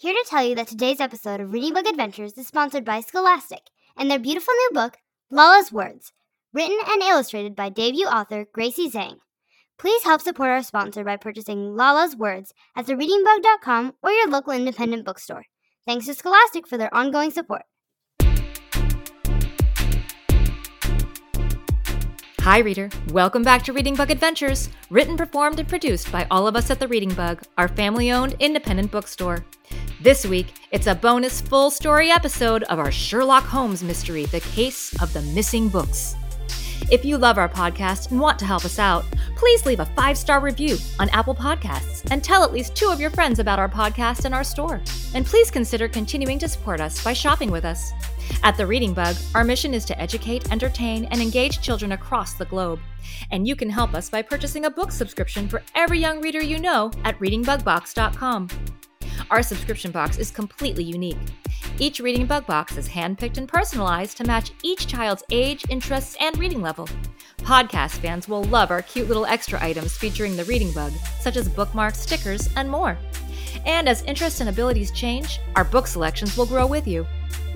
here to tell you that today's episode of Reading Bug Adventures is sponsored by Scholastic and their beautiful new book, Lala's Words, written and illustrated by debut author Gracie Zhang. Please help support our sponsor by purchasing Lala's Words at thereadingbug.com or your local independent bookstore. Thanks to Scholastic for their ongoing support. Hi, reader. Welcome back to Reading Bug Adventures, written, performed, and produced by all of us at the Reading Bug, our family owned independent bookstore. This week, it's a bonus full story episode of our Sherlock Holmes mystery, The Case of the Missing Books. If you love our podcast and want to help us out, please leave a five star review on Apple Podcasts and tell at least two of your friends about our podcast and our store. And please consider continuing to support us by shopping with us. At The Reading Bug, our mission is to educate, entertain, and engage children across the globe. And you can help us by purchasing a book subscription for every young reader you know at readingbugbox.com. Our subscription box is completely unique. Each Reading Bug box is handpicked and personalized to match each child's age, interests, and reading level. Podcast fans will love our cute little extra items featuring the Reading Bug, such as bookmarks, stickers, and more. And as interests and abilities change, our book selections will grow with you.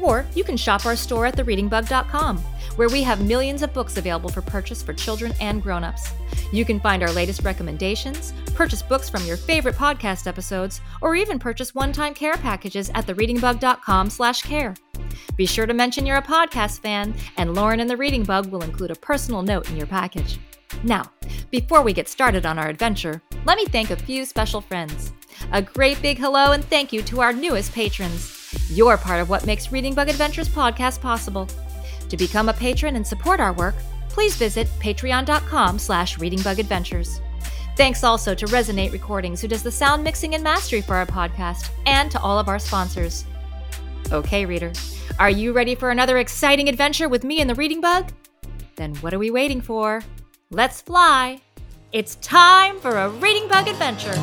Or you can shop our store at thereadingbug.com, where we have millions of books available for purchase for children and grown-ups. You can find our latest recommendations, purchase books from your favorite podcast episodes, or even purchase one-time care packages at thereadingbug.com/care. Be sure to mention you're a podcast fan, and Lauren and the Reading Bug will include a personal note in your package. Now, before we get started on our adventure, let me thank a few special friends. A great big hello and thank you to our newest patrons. You're part of what makes Reading Bug Adventures podcast possible. To become a patron and support our work, please visit patreon.com slash readingbugadventures. Thanks also to Resonate Recordings, who does the sound mixing and mastery for our podcast, and to all of our sponsors. Okay, reader, are you ready for another exciting adventure with me and the Reading Bug? Then what are we waiting for? Let's fly! It's time for a Reading Bug adventure!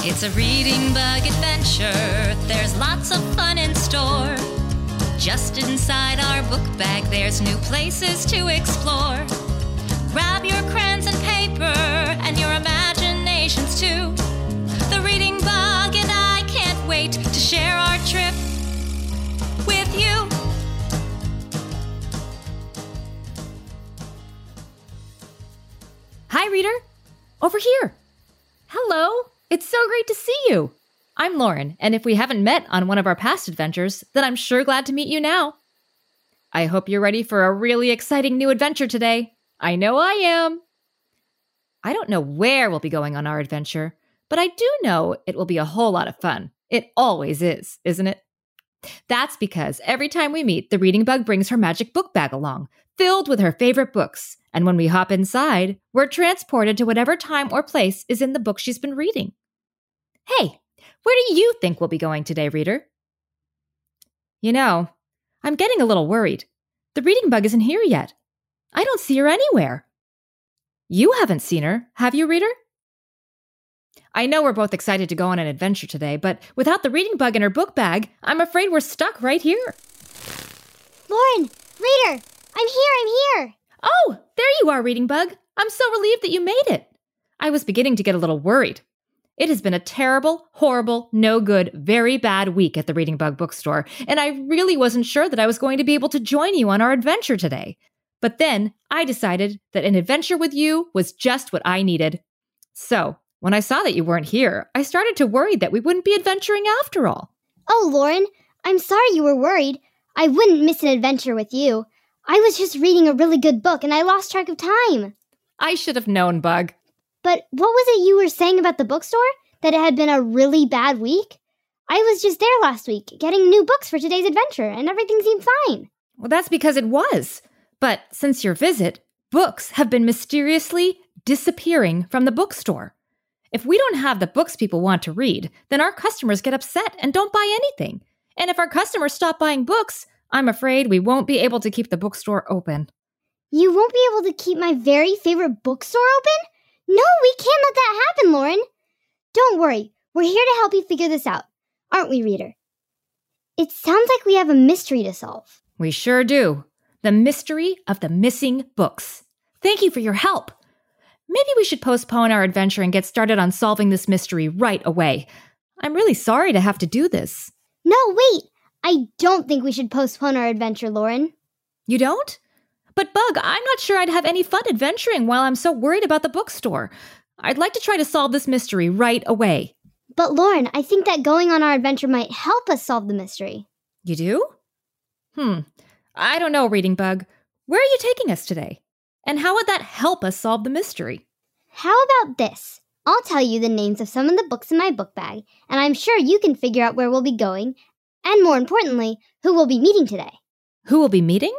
It's a reading bug adventure. There's lots of fun in store. Just inside our book bag, there's new places to explore. Grab your crayons and paper and your imaginations too. The reading bug and I can't wait to share our trip with you. Hi, reader! Over here! Hello! It's so great to see you! I'm Lauren, and if we haven't met on one of our past adventures, then I'm sure glad to meet you now. I hope you're ready for a really exciting new adventure today. I know I am. I don't know where we'll be going on our adventure, but I do know it will be a whole lot of fun. It always is, isn't it? That's because every time we meet, the reading bug brings her magic book bag along, filled with her favorite books. And when we hop inside, we're transported to whatever time or place is in the book she's been reading. Hey, where do you think we'll be going today, reader? You know, I'm getting a little worried. The reading bug isn't here yet. I don't see her anywhere. You haven't seen her, have you, reader? I know we're both excited to go on an adventure today, but without the reading bug in her book bag, I'm afraid we're stuck right here. Lauren, reader, I'm here, I'm here. Oh, there you are, reading bug. I'm so relieved that you made it. I was beginning to get a little worried. It has been a terrible, horrible, no good, very bad week at the Reading Bug bookstore, and I really wasn't sure that I was going to be able to join you on our adventure today. But then I decided that an adventure with you was just what I needed. So, when I saw that you weren't here, I started to worry that we wouldn't be adventuring after all. Oh, Lauren, I'm sorry you were worried. I wouldn't miss an adventure with you. I was just reading a really good book and I lost track of time. I should have known, Bug. But what was it you were saying about the bookstore? That it had been a really bad week? I was just there last week getting new books for today's adventure and everything seemed fine. Well, that's because it was. But since your visit, books have been mysteriously disappearing from the bookstore. If we don't have the books people want to read, then our customers get upset and don't buy anything. And if our customers stop buying books, I'm afraid we won't be able to keep the bookstore open. You won't be able to keep my very favorite bookstore open? No, we can't let that happen, Lauren. Don't worry, we're here to help you figure this out, aren't we, reader? It sounds like we have a mystery to solve. We sure do. The mystery of the missing books. Thank you for your help. Maybe we should postpone our adventure and get started on solving this mystery right away. I'm really sorry to have to do this. No, wait! I don't think we should postpone our adventure, Lauren. You don't? But, Bug, I'm not sure I'd have any fun adventuring while I'm so worried about the bookstore. I'd like to try to solve this mystery right away. But, Lauren, I think that going on our adventure might help us solve the mystery. You do? Hmm. I don't know, Reading Bug. Where are you taking us today? And how would that help us solve the mystery? How about this? I'll tell you the names of some of the books in my book bag, and I'm sure you can figure out where we'll be going, and more importantly, who we'll be meeting today. Who will be meeting?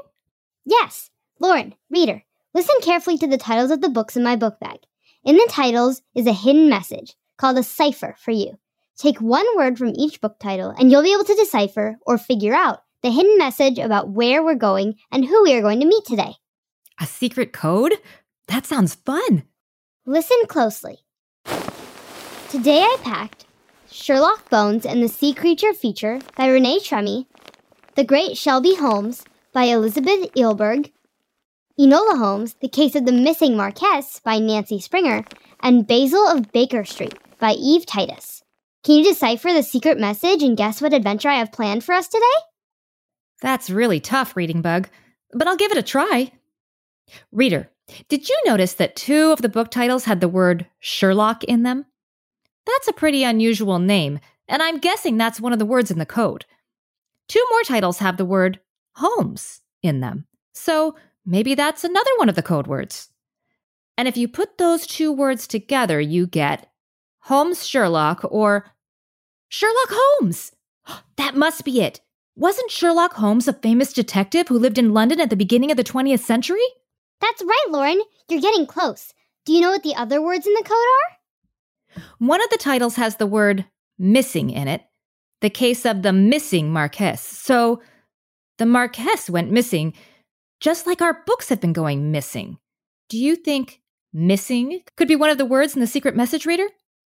Yes, Lauren, reader, listen carefully to the titles of the books in my book bag. In the titles is a hidden message called a cipher for you. Take one word from each book title, and you'll be able to decipher or figure out the hidden message about where we're going and who we are going to meet today. A secret code? That sounds fun. Listen closely. Today I packed Sherlock Bones and the Sea Creature feature by Renee Treml, The Great Shelby Holmes by Elizabeth Eulberg, Enola Holmes, The Case of the Missing Marquess by Nancy Springer, and Basil of Baker Street by Eve Titus. Can you decipher the secret message and guess what adventure I have planned for us today? That's really tough, Reading Bug, but I'll give it a try. Reader, did you notice that two of the book titles had the word Sherlock in them? That's a pretty unusual name, and I'm guessing that's one of the words in the code. Two more titles have the word Holmes in them, so maybe that's another one of the code words. And if you put those two words together, you get Holmes Sherlock or Sherlock Holmes. That must be it. Wasn't Sherlock Holmes a famous detective who lived in London at the beginning of the 20th century? That's right, Lauren. You're getting close. Do you know what the other words in the code are? One of the titles has the word missing in it, the case of the missing Marquess. So the Marquess went missing, just like our books have been going missing. Do you think missing could be one of the words in the secret message reader?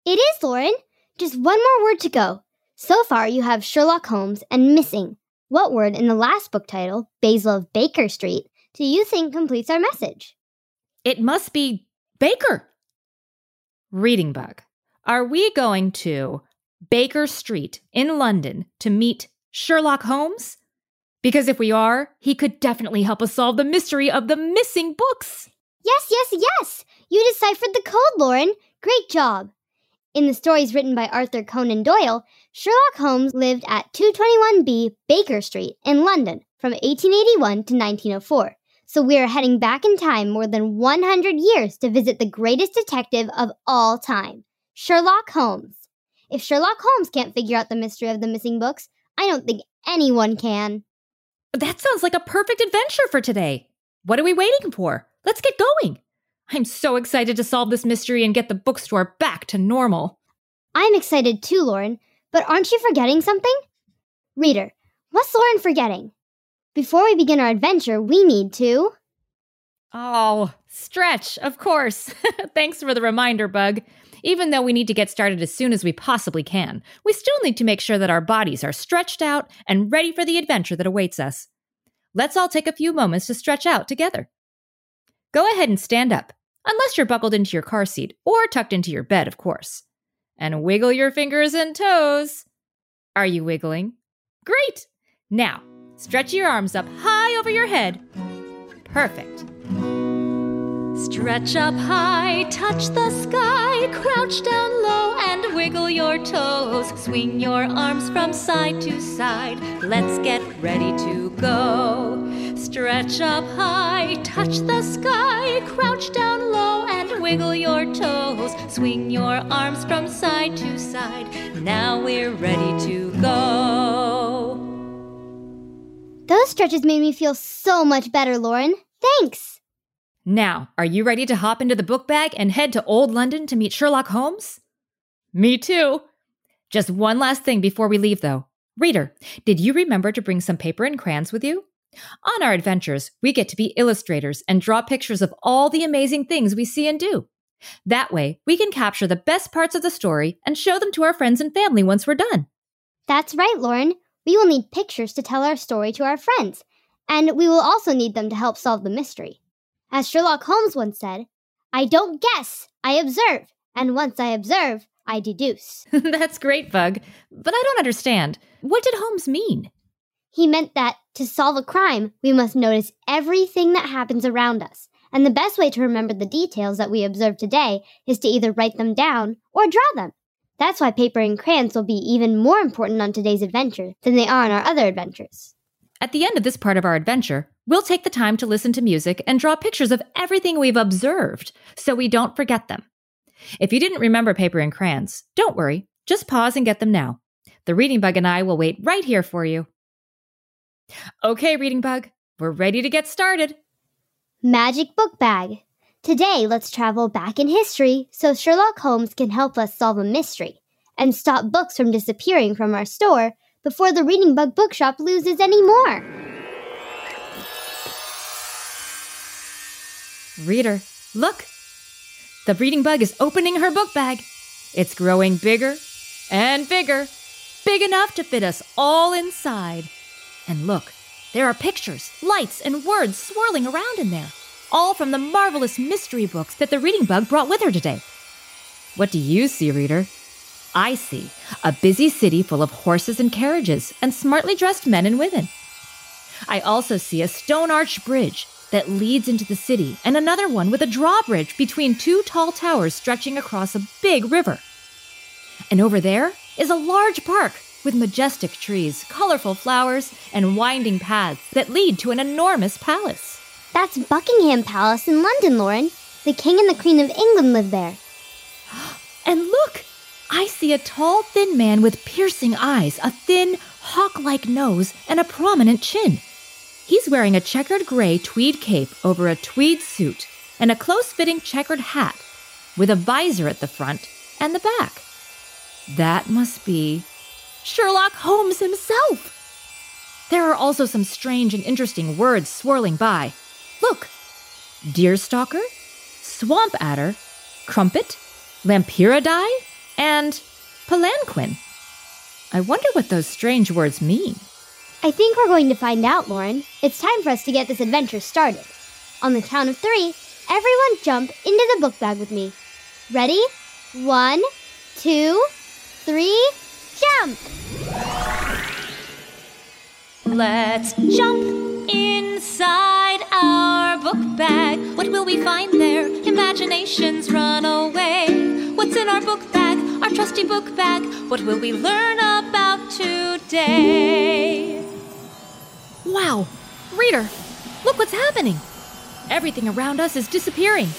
It is, Lauren. Just one more word to go. So far, you have Sherlock Holmes and missing. What word in the last book title, Basil of Baker Street, do you think completes our message? It must be Baker. Reading Bug. Are we going to Baker Street in London to meet Sherlock Holmes? Because if we are, he could definitely help us solve the mystery of the missing books. Yes, yes, yes! You deciphered the code, Lauren. Great job. In the stories written by Arthur Conan Doyle, Sherlock Holmes lived at 221B Baker Street in London from 1881 to 1904. So we are heading back in time more than 100 years to visit the greatest detective of all time, Sherlock Holmes. If Sherlock Holmes can't figure out the mystery of the missing books, I don't think anyone can. That sounds like a perfect adventure for today. What are we waiting for? Let's get going. I'm so excited to solve this mystery and get the bookstore back to normal. I'm excited too, Lauren, but aren't you forgetting something? Reader, what's Lauren forgetting? Before we begin our adventure, we need to. Oh, stretch, of course. Thanks for the reminder, Bug. Even though we need to get started as soon as we possibly can, we still need to make sure that our bodies are stretched out and ready for the adventure that awaits us. Let's all take a few moments to stretch out together. Go ahead and stand up, unless you're buckled into your car seat or tucked into your bed, of course. And wiggle your fingers and toes. Are you wiggling? Great! Now, stretch your arms up high over your head. Perfect. Stretch up high, touch the sky, crouch down low and wiggle your toes. Swing your arms from side to side. Let's get ready to go. Stretch up high, touch the sky, crouch down low and wiggle your toes. Swing your arms from side to side. Now we're ready to go. Those stretches made me feel so much better, Lauren. Thanks. Now, are you ready to hop into the book bag and head to Old London to meet Sherlock Holmes? Me too. Just one last thing before we leave, though. Reader, did you remember to bring some paper and crayons with you? On our adventures, we get to be illustrators and draw pictures of all the amazing things we see and do. That way, we can capture the best parts of the story and show them to our friends and family once we're done. That's right, Lauren. We will need pictures to tell our story to our friends, and we will also need them to help solve the mystery. As Sherlock Holmes once said, I don't guess, I observe, and once I observe, I deduce. That's great, Bug. But I don't understand. What did Holmes mean? He meant that to solve a crime, we must notice everything that happens around us. And the best way to remember the details that we observe today is to either write them down or draw them. That's why paper and crayons will be even more important on today's adventure than they are on our other adventures. At the end of this part of our adventure, we'll take the time to listen to music and draw pictures of everything we've observed so we don't forget them. If you didn't remember paper and crayons, don't worry, just pause and get them now. The Reading Bug and I will wait right here for you. Okay, Reading Bug, we're ready to get started. Magic Book Bag. Today, let's travel back in history so Sherlock Holmes can help us solve a mystery and stop books from disappearing from our store before the Reading Bug Bookshop loses any more. Reader, look! The Reading Bug is opening her book bag. It's growing bigger and bigger, big enough to fit us all inside. And look, there are pictures, lights, and words swirling around in there, all from the marvelous mystery books that the Reading Bug brought with her today. What do you see, reader? I see a busy city full of horses and carriages and smartly dressed men and women. I also see a stone arched bridge that leads into the city and another one with a drawbridge between two tall towers stretching across a big river. And over there is a large park with majestic trees, colorful flowers, and winding paths that lead to an enormous palace. That's Buckingham Palace in London, Lauren. The King and the Queen of England live there. And look! I see a tall, thin man with piercing eyes, a thin, hawk like nose, and a prominent chin. He's wearing a checkered gray tweed cape over a tweed suit and a close fitting checkered hat with a visor at the front and the back. That must be Sherlock Holmes himself. There are also some strange and interesting words swirling by. Look deerstalker, swamp adder, crumpet, lampyridae, and palanquin. I wonder what those strange words mean. I think we're going to find out, Lauren. It's time for us to get this adventure started. On the count of three, everyone jump into the book bag with me. Ready? One, two, three, jump! Let's jump inside our book bag. What will we find there? Imaginations run away. What's in our book bag? Our trusty book bag. What will we learn about today? Wow! Reader, look what's happening! Everything around us is disappearing.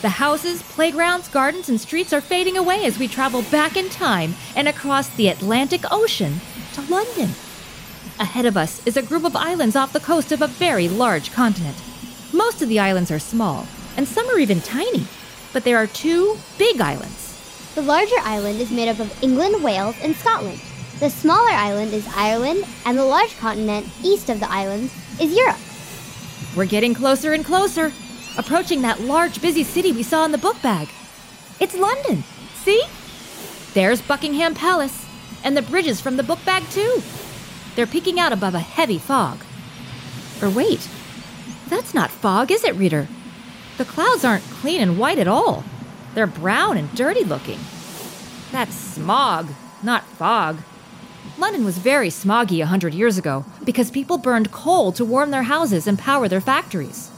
The houses, playgrounds, gardens, and streets are fading away as we travel back in time and across the Atlantic Ocean to London. Ahead of us is a group of islands off the coast of a very large continent. Most of the islands are small, and some are even tiny, but there are two big islands. The larger island is made up of England, Wales, and Scotland. The smaller island is Ireland, and the large continent east of the islands is Europe. We're getting closer and closer, approaching that large, busy city we saw in the book bag. It's London. See? There's Buckingham Palace, and the bridges from the book bag, too. They're peeking out above a heavy fog. Or wait, that's not fog, is it, reader? The clouds aren't clean and white at all. They're brown and dirty looking. That's smog, not fog. London was very smoggy a hundred years ago because people burned coal to warm their houses and power their factories.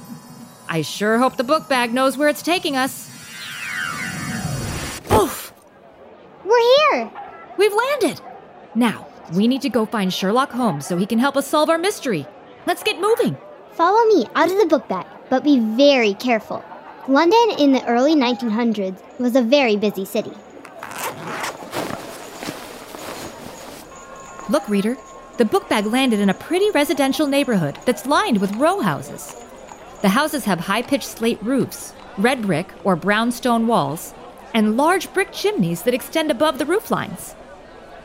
I sure hope the book bag knows where it's taking us. Oof! We're here! We've landed! Now, we need to go find Sherlock Holmes so he can help us solve our mystery. Let's get moving. Follow me out of the book bag, but be very careful. London in the early 1900s was a very busy city. Look, reader, the book bag landed in a pretty residential neighborhood that's lined with row houses. The houses have high pitched slate roofs, red brick or brown stone walls, and large brick chimneys that extend above the roof lines.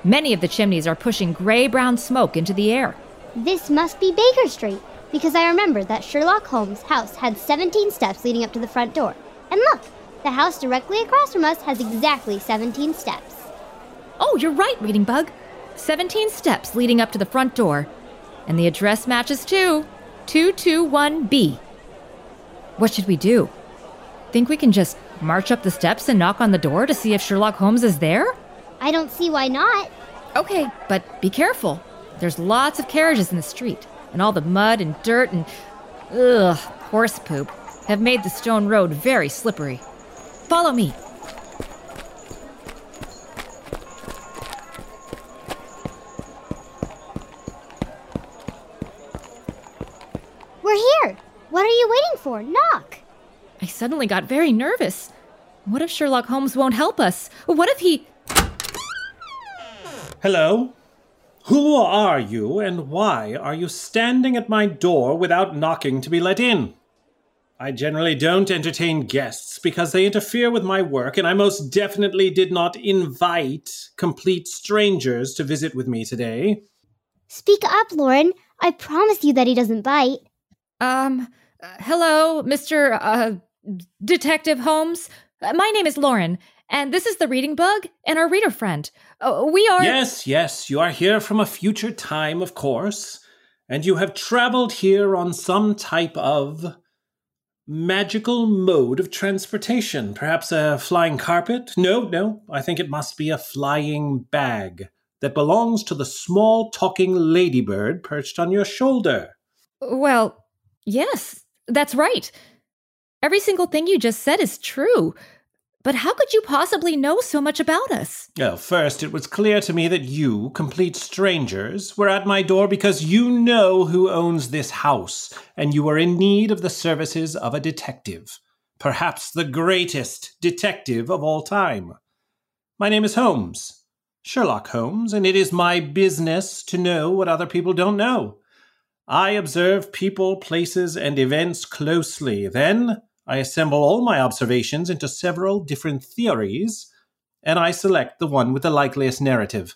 Many of the chimneys are pushing gray brown smoke into the air. This must be Baker Street, because I remember that Sherlock Holmes' house had 17 steps leading up to the front door. And look, the house directly across from us has exactly 17 steps. Oh, you're right, Reading Bug. 17 steps leading up to the front door. And the address matches too 221B. What should we do? Think we can just march up the steps and knock on the door to see if Sherlock Holmes is there? I don't see why not. Okay, but be careful. There's lots of carriages in the street, and all the mud and dirt and ugh, horse poop have made the stone road very slippery. Follow me. We're here. What are you waiting for? Knock. I suddenly got very nervous. What if Sherlock Holmes won't help us? What if he. Hello? Who are you, and why are you standing at my door without knocking to be let in? I generally don't entertain guests because they interfere with my work, and I most definitely did not invite complete strangers to visit with me today. Speak up, Lauren. I promise you that he doesn't bite. Um, uh, hello, Mr. Uh, Detective Holmes. Uh, my name is Lauren, and this is the Reading Bug and our reader friend. Uh, we are. Yes, yes, you are here from a future time, of course, and you have traveled here on some type of magical mode of transportation. Perhaps a flying carpet? No, no, I think it must be a flying bag that belongs to the small talking ladybird perched on your shoulder. Well, yes, that's right. Every single thing you just said is true. But how could you possibly know so much about us? Well, first, it was clear to me that you, complete strangers, were at my door because you know who owns this house, and you are in need of the services of a detective. Perhaps the greatest detective of all time. My name is Holmes, Sherlock Holmes, and it is my business to know what other people don't know. I observe people, places, and events closely. Then I assemble all my observations into several different theories, and I select the one with the likeliest narrative.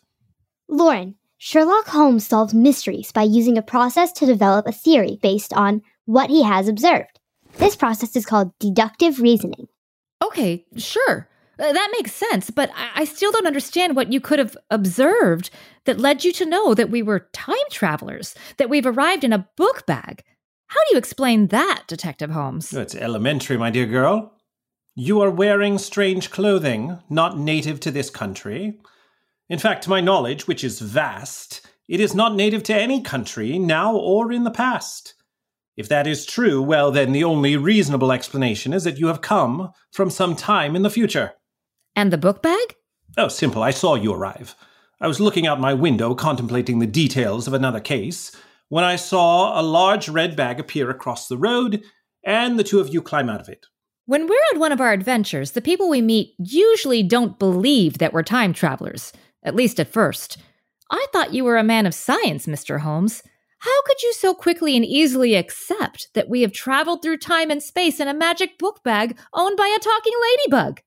Lauren, Sherlock Holmes solves mysteries by using a process to develop a theory based on what he has observed. This process is called deductive reasoning. Okay, sure. Uh, that makes sense, but I-, I still don't understand what you could have observed that led you to know that we were time travelers, that we've arrived in a book bag. How do you explain that, Detective Holmes? It's elementary, my dear girl. You are wearing strange clothing, not native to this country. In fact, to my knowledge, which is vast, it is not native to any country, now or in the past. If that is true, well, then the only reasonable explanation is that you have come from some time in the future. And the book bag? Oh, simple. I saw you arrive. I was looking out my window contemplating the details of another case when I saw a large red bag appear across the road and the two of you climb out of it. When we're on one of our adventures, the people we meet usually don't believe that we're time travelers, at least at first. I thought you were a man of science, Mr. Holmes. How could you so quickly and easily accept that we have traveled through time and space in a magic book bag owned by a talking ladybug?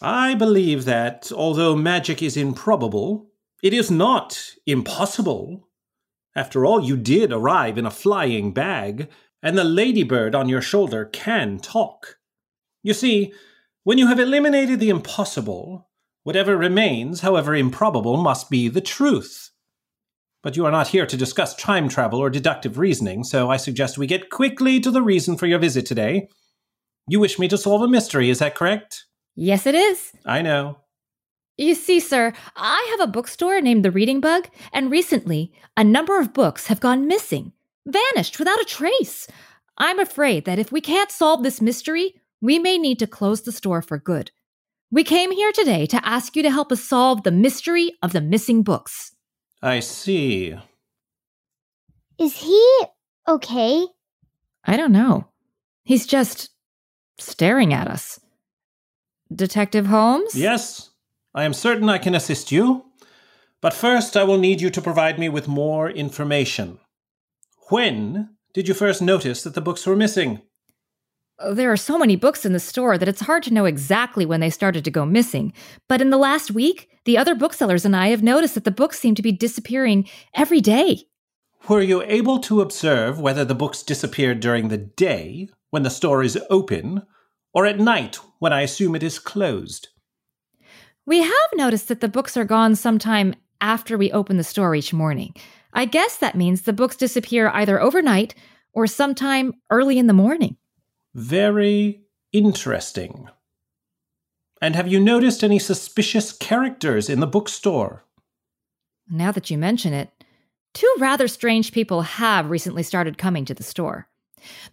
I believe that, although magic is improbable, it is not impossible. After all, you did arrive in a flying bag, and the ladybird on your shoulder can talk. You see, when you have eliminated the impossible, whatever remains, however improbable, must be the truth. But you are not here to discuss time travel or deductive reasoning, so I suggest we get quickly to the reason for your visit today. You wish me to solve a mystery, is that correct? Yes, it is. I know. You see, sir, I have a bookstore named The Reading Bug, and recently a number of books have gone missing, vanished without a trace. I'm afraid that if we can't solve this mystery, we may need to close the store for good. We came here today to ask you to help us solve the mystery of the missing books. I see. Is he okay? I don't know. He's just staring at us. Detective Holmes? Yes, I am certain I can assist you. But first, I will need you to provide me with more information. When did you first notice that the books were missing? Uh, there are so many books in the store that it's hard to know exactly when they started to go missing. But in the last week, the other booksellers and I have noticed that the books seem to be disappearing every day. Were you able to observe whether the books disappeared during the day, when the store is open, or at night, when I assume it is closed? We have noticed that the books are gone sometime after we open the store each morning. I guess that means the books disappear either overnight or sometime early in the morning. Very interesting. And have you noticed any suspicious characters in the bookstore? Now that you mention it, two rather strange people have recently started coming to the store.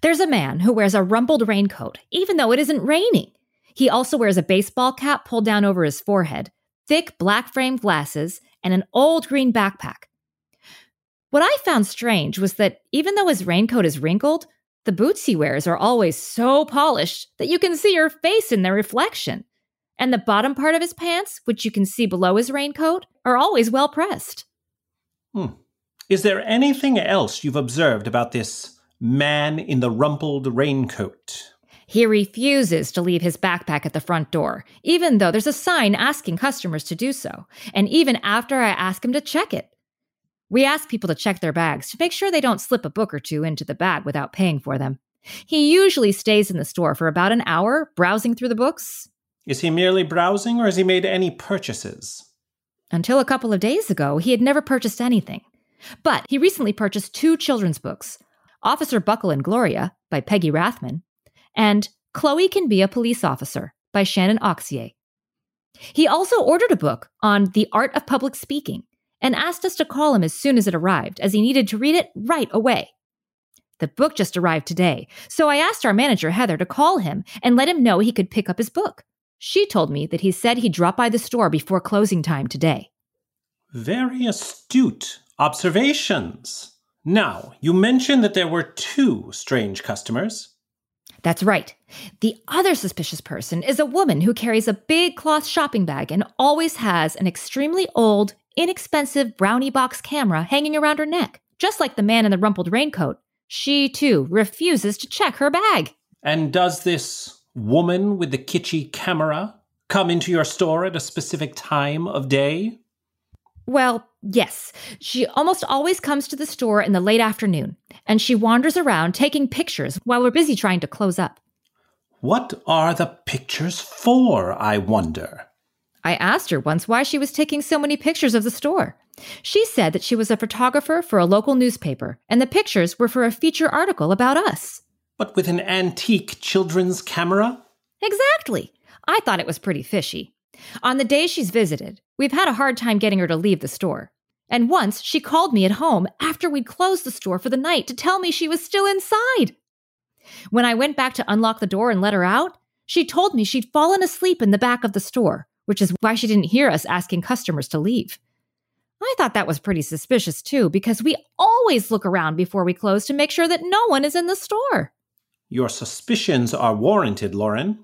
There's a man who wears a rumpled raincoat, even though it isn't raining. He also wears a baseball cap pulled down over his forehead, thick black framed glasses, and an old green backpack. What I found strange was that even though his raincoat is wrinkled, the boots he wears are always so polished that you can see your face in their reflection. And the bottom part of his pants, which you can see below his raincoat, are always well pressed. Hmm. Is there anything else you've observed about this man in the rumpled raincoat? He refuses to leave his backpack at the front door, even though there's a sign asking customers to do so, and even after I ask him to check it. We ask people to check their bags to make sure they don't slip a book or two into the bag without paying for them. He usually stays in the store for about an hour, browsing through the books. Is he merely browsing or has he made any purchases? Until a couple of days ago, he had never purchased anything. But he recently purchased two children's books Officer Buckle and Gloria by Peggy Rathmann and Chloe Can Be a Police Officer by Shannon Auxier. He also ordered a book on the art of public speaking and asked us to call him as soon as it arrived, as he needed to read it right away. The book just arrived today, so I asked our manager, Heather, to call him and let him know he could pick up his book. She told me that he said he'd drop by the store before closing time today. Very astute observations. Now, you mentioned that there were two strange customers. That's right. The other suspicious person is a woman who carries a big cloth shopping bag and always has an extremely old, inexpensive brownie box camera hanging around her neck, just like the man in the rumpled raincoat. She, too, refuses to check her bag. And does this woman with the kitschy camera come into your store at a specific time of day? Well, yes. She almost always comes to the store in the late afternoon, and she wanders around taking pictures while we're busy trying to close up. What are the pictures for, I wonder? I asked her once why she was taking so many pictures of the store. She said that she was a photographer for a local newspaper, and the pictures were for a feature article about us. But with an antique children's camera? Exactly. I thought it was pretty fishy. On the day she's visited, we've had a hard time getting her to leave the store. And once she called me at home after we'd closed the store for the night to tell me she was still inside. When I went back to unlock the door and let her out, she told me she'd fallen asleep in the back of the store, which is why she didn't hear us asking customers to leave. I thought that was pretty suspicious too, because we always look around before we close to make sure that no one is in the store. Your suspicions are warranted, Lauren.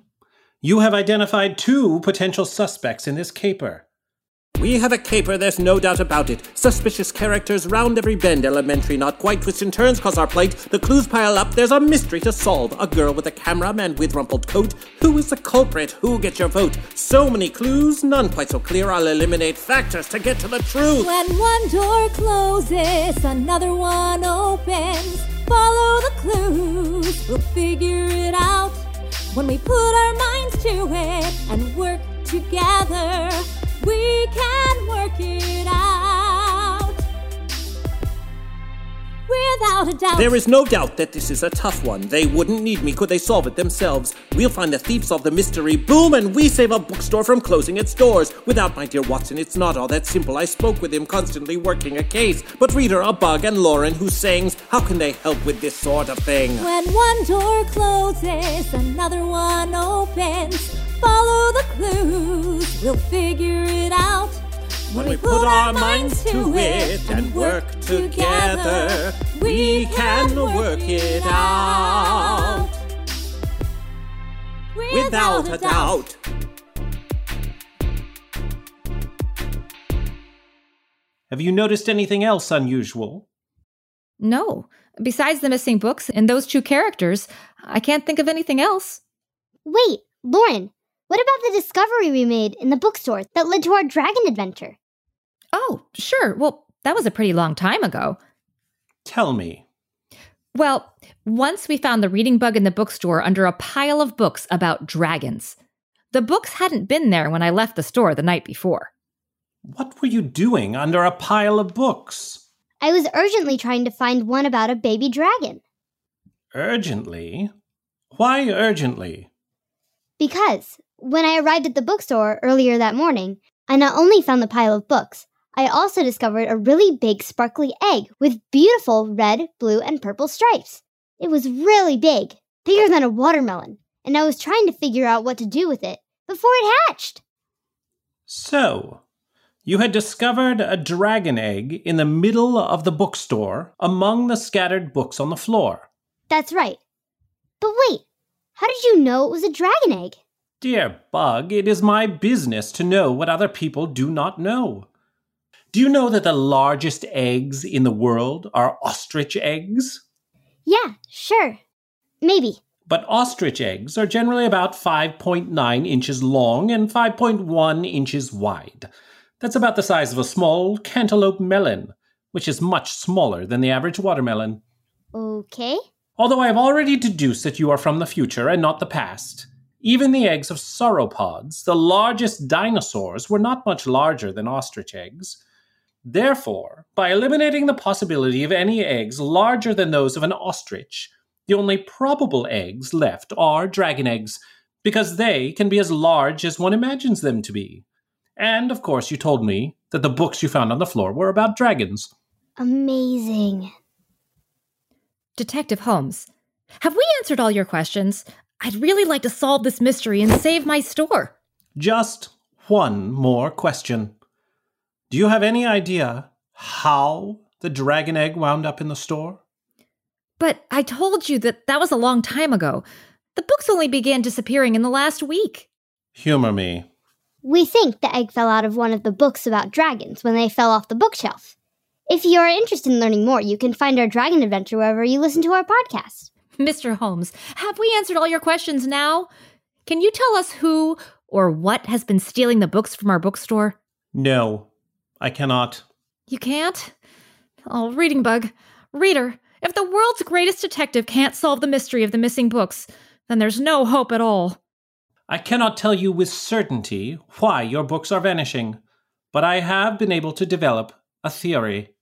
You have identified two potential suspects in this caper. We have a caper, there's no doubt about it. Suspicious characters round every bend. Elementary, not quite. Twists and turns cause our plight. The clues pile up. There's a mystery to solve. A girl with a camera, man with rumpled coat. Who is the culprit? Who gets your vote? So many clues, none quite so clear. I'll eliminate factors to get to the truth. When one door closes, another one opens. Follow the clues, we'll figure it out. When we put our minds to it and work together, we can work it out. Without a doubt. There is no doubt that this is a tough one. They wouldn't need me could they solve it themselves. We'll find the thief, solve the mystery, boom, and we save a bookstore from closing its doors. Without my dear Watson, it's not all that simple. I spoke with him, constantly working a case. But reader, a bug, and Lauren, who sings, how can they help with this sort of thing? When one door closes, another one opens. Follow the clues, we'll figure it out. When we put our minds to it and work together, we can work it out. Without a doubt. Have you noticed anything else unusual? No, Besides the missing books and those two characters, I can't think of anything else. Wait, Lauren, what about the discovery we made in the bookstore that led to our dragon adventure? Oh, sure. Well, that was a pretty long time ago. Tell me. Well, once we found the reading bug in the bookstore under a pile of books about dragons. The books hadn't been there when I left the store the night before. What were you doing under a pile of books? I was urgently trying to find one about a baby dragon. Urgently? Why urgently? Because when I arrived at the bookstore earlier that morning, I not only found the pile of books, I also discovered a really big sparkly egg with beautiful red, blue, and purple stripes. It was really big, bigger than a watermelon, and I was trying to figure out what to do with it before it hatched. So, you had discovered a dragon egg in the middle of the bookstore among the scattered books on the floor. That's right. But wait, how did you know it was a dragon egg? Dear Bug, it is my business to know what other people do not know. Do you know that the largest eggs in the world are ostrich eggs? Yeah, sure. Maybe. But ostrich eggs are generally about 5.9 inches long and 5.1 inches wide. That's about the size of a small cantaloupe melon, which is much smaller than the average watermelon. Okay. Although I have already deduced that you are from the future and not the past, even the eggs of sauropods, the largest dinosaurs, were not much larger than ostrich eggs. Therefore, by eliminating the possibility of any eggs larger than those of an ostrich, the only probable eggs left are dragon eggs, because they can be as large as one imagines them to be. And, of course, you told me that the books you found on the floor were about dragons. Amazing. Detective Holmes, have we answered all your questions? I'd really like to solve this mystery and save my store. Just one more question. Do you have any idea how the dragon egg wound up in the store? But I told you that that was a long time ago. The books only began disappearing in the last week. Humor me. We think the egg fell out of one of the books about dragons when they fell off the bookshelf. If you are interested in learning more, you can find our dragon adventure wherever you listen to our podcast. Mr. Holmes, have we answered all your questions now? Can you tell us who or what has been stealing the books from our bookstore? No, I cannot. You can't? Oh, reading bug. Reader, if the world's greatest detective can't solve the mystery of the missing books, then there's no hope at all. I cannot tell you with certainty why your books are vanishing, but I have been able to develop a theory.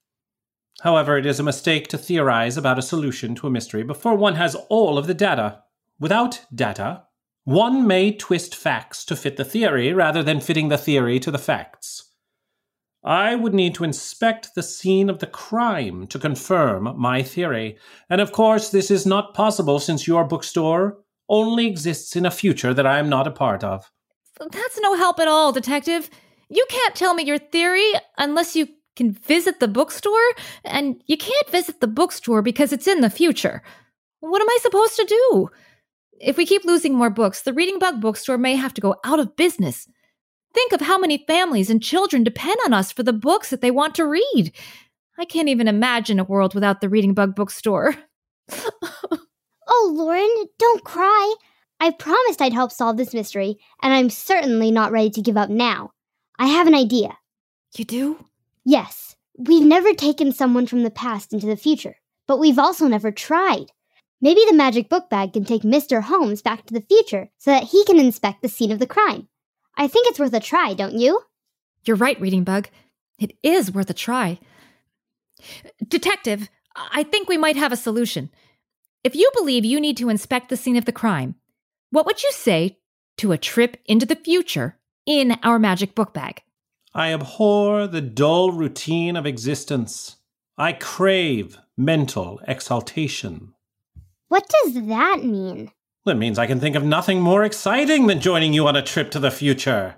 However, it is a mistake to theorize about a solution to a mystery before one has all of the data. Without data, one may twist facts to fit the theory rather than fitting the theory to the facts. I would need to inspect the scene of the crime to confirm my theory, and of course, this is not possible since your bookstore only exists in a future that I am not a part of. That's no help at all, Detective. You can't tell me your theory unless you can visit the bookstore, and you can't visit the bookstore because it's in the future. What am I supposed to do? If we keep losing more books, the Reading Bug bookstore may have to go out of business. Think of how many families and children depend on us for the books that they want to read. I can't even imagine a world without the Reading Bug bookstore. oh, Lauren, don't cry. I promised I'd help solve this mystery, and I'm certainly not ready to give up now. I have an idea. You do? Yes. We've never taken someone from the past into the future, but we've also never tried. Maybe the magic book bag can take Mr. Holmes back to the future so that he can inspect the scene of the crime. I think it's worth a try, don't you? You're right, Reading Bug. It is worth a try. Detective, I think we might have a solution. If you believe you need to inspect the scene of the crime, what would you say to a trip into the future in our magic book bag? I abhor the dull routine of existence. I crave mental exaltation. What does that mean? That means I can think of nothing more exciting than joining you on a trip to the future.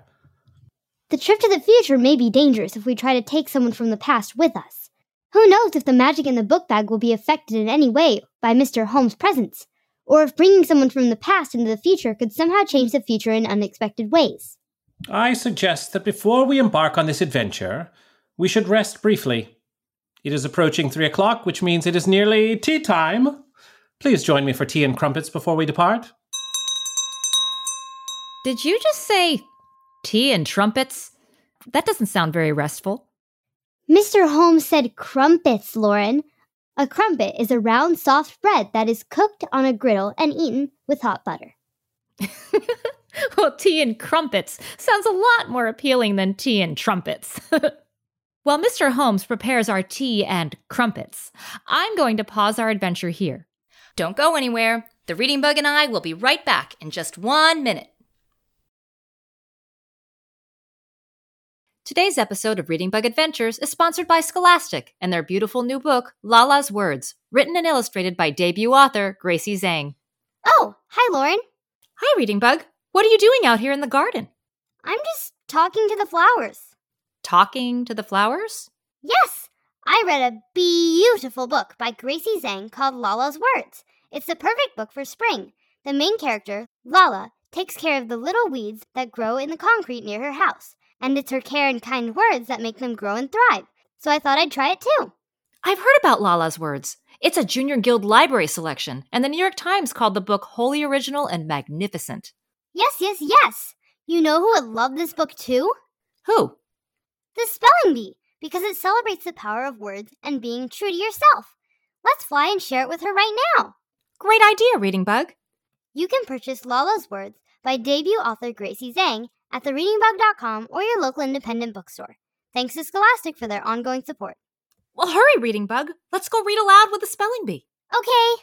The trip to the future may be dangerous if we try to take someone from the past with us. Who knows if the magic in the book bag will be affected in any way by Mr. Holmes' presence, or if bringing someone from the past into the future could somehow change the future in unexpected ways. I suggest that before we embark on this adventure, we should rest briefly. It is approaching three o'clock, which means it is nearly tea time. Please join me for tea and crumpets before we depart. Did you just say tea and trumpets? That doesn't sound very restful. Mr. Holmes said crumpets, Lauren. A crumpet is a round, soft bread that is cooked on a griddle and eaten with hot butter. well, tea and crumpets sounds a lot more appealing than tea and trumpets. While Mr. Holmes prepares our tea and crumpets, I'm going to pause our adventure here. Don't go anywhere. The reading bug and I will be right back in just one minute. Today's episode of Reading Bug Adventures is sponsored by Scholastic and their beautiful new book, Lala's Words, written and illustrated by debut author Gracie Zhang. Oh, hi, Lauren. Hi, Reading Bug. What are you doing out here in the garden? I'm just talking to the flowers. Talking to the flowers? Yes, I read a beautiful book by Gracie Zhang called Lala's Words. It's the perfect book for spring. The main character, Lala, takes care of the little weeds that grow in the concrete near her house and it's her care and kind words that make them grow and thrive. So I thought I'd try it too. I've heard about Lala's words. It's a Junior Guild library selection, and the New York Times called the book wholly original and magnificent. Yes, yes, yes. You know who would love this book too? Who? The Spelling Bee, because it celebrates the power of words and being true to yourself. Let's fly and share it with her right now. Great idea, Reading Bug. You can purchase Lala's Words by debut author Gracie Zhang at thereadingbug.com or your local independent bookstore. Thanks to Scholastic for their ongoing support. Well, hurry, Reading Bug. Let's go read aloud with the spelling bee. Okay.